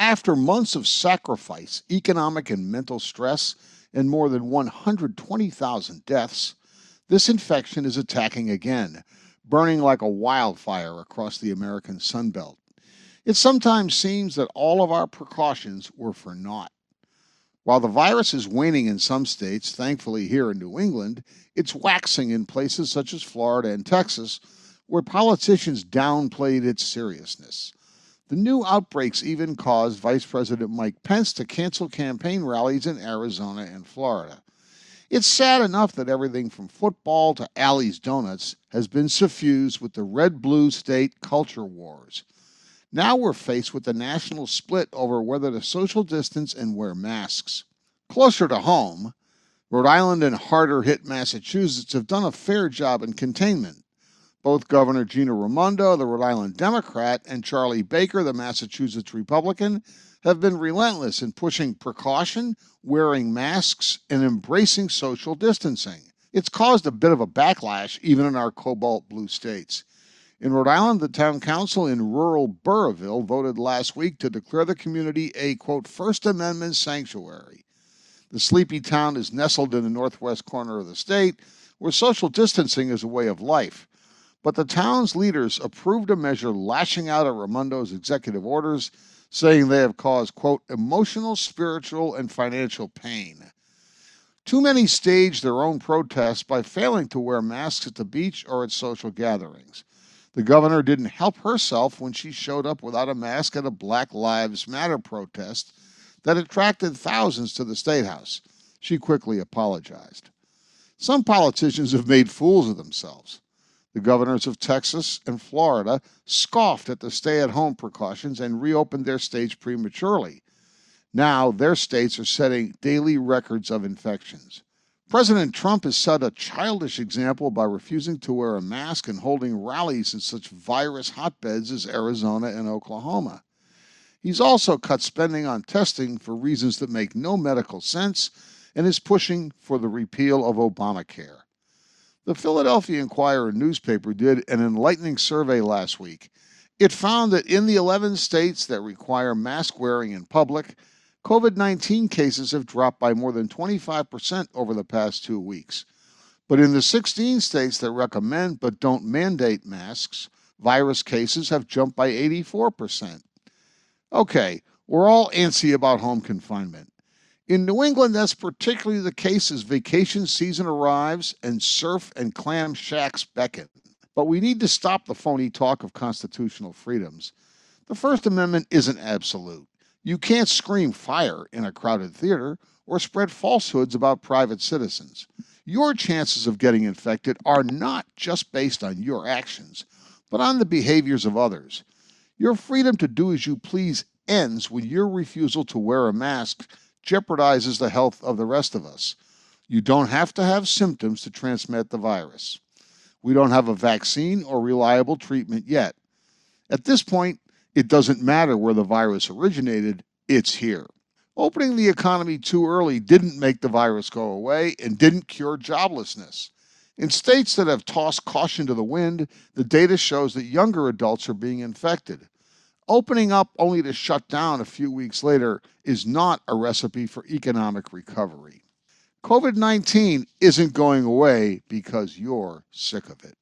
After months of sacrifice, economic and mental stress, and more than 120,000 deaths, this infection is attacking again, burning like a wildfire across the American Sunbelt. It sometimes seems that all of our precautions were for naught. While the virus is waning in some states, thankfully here in New England, it's waxing in places such as Florida and Texas, where politicians downplayed its seriousness. The new outbreaks even caused Vice President Mike Pence to cancel campaign rallies in Arizona and Florida. It's sad enough that everything from football to Allie's Donuts has been suffused with the red blue state culture wars. Now we're faced with the national split over whether to social distance and wear masks. Closer to home, Rhode Island and harder hit Massachusetts have done a fair job in containment. Both Governor Gina Raimondo, the Rhode Island Democrat, and Charlie Baker, the Massachusetts Republican, have been relentless in pushing precaution, wearing masks, and embracing social distancing. It's caused a bit of a backlash even in our cobalt blue states. In Rhode Island, the town council in rural Burrillville voted last week to declare the community a quote First Amendment sanctuary. The sleepy town is nestled in the northwest corner of the state, where social distancing is a way of life. But the town's leaders approved a measure lashing out at Raimondo's executive orders, saying they have caused, quote, emotional, spiritual, and financial pain. Too many stage their own protests by failing to wear masks at the beach or at social gatherings. The governor didn't help herself when she showed up without a mask at a Black Lives Matter protest that attracted thousands to the State House. She quickly apologized. Some politicians have made fools of themselves. The governors of Texas and Florida scoffed at the stay at home precautions and reopened their states prematurely. Now their states are setting daily records of infections. President Trump has set a childish example by refusing to wear a mask and holding rallies in such virus hotbeds as Arizona and Oklahoma. He's also cut spending on testing for reasons that make no medical sense and is pushing for the repeal of Obamacare. The Philadelphia Inquirer newspaper did an enlightening survey last week. It found that in the 11 states that require mask wearing in public, COVID 19 cases have dropped by more than 25% over the past two weeks. But in the 16 states that recommend but don't mandate masks, virus cases have jumped by 84%. Okay, we're all antsy about home confinement. In New England, that's particularly the case as vacation season arrives and surf and clam shacks beckon. But we need to stop the phony talk of constitutional freedoms. The First Amendment isn't absolute. You can't scream fire in a crowded theater or spread falsehoods about private citizens. Your chances of getting infected are not just based on your actions, but on the behaviors of others. Your freedom to do as you please ends when your refusal to wear a mask jeopardizes the health of the rest of us. You don't have to have symptoms to transmit the virus. We don't have a vaccine or reliable treatment yet. At this point, it doesn't matter where the virus originated, it's here. Opening the economy too early didn't make the virus go away and didn't cure joblessness. In states that have tossed caution to the wind, the data shows that younger adults are being infected. Opening up only to shut down a few weeks later is not a recipe for economic recovery. COVID 19 isn't going away because you're sick of it.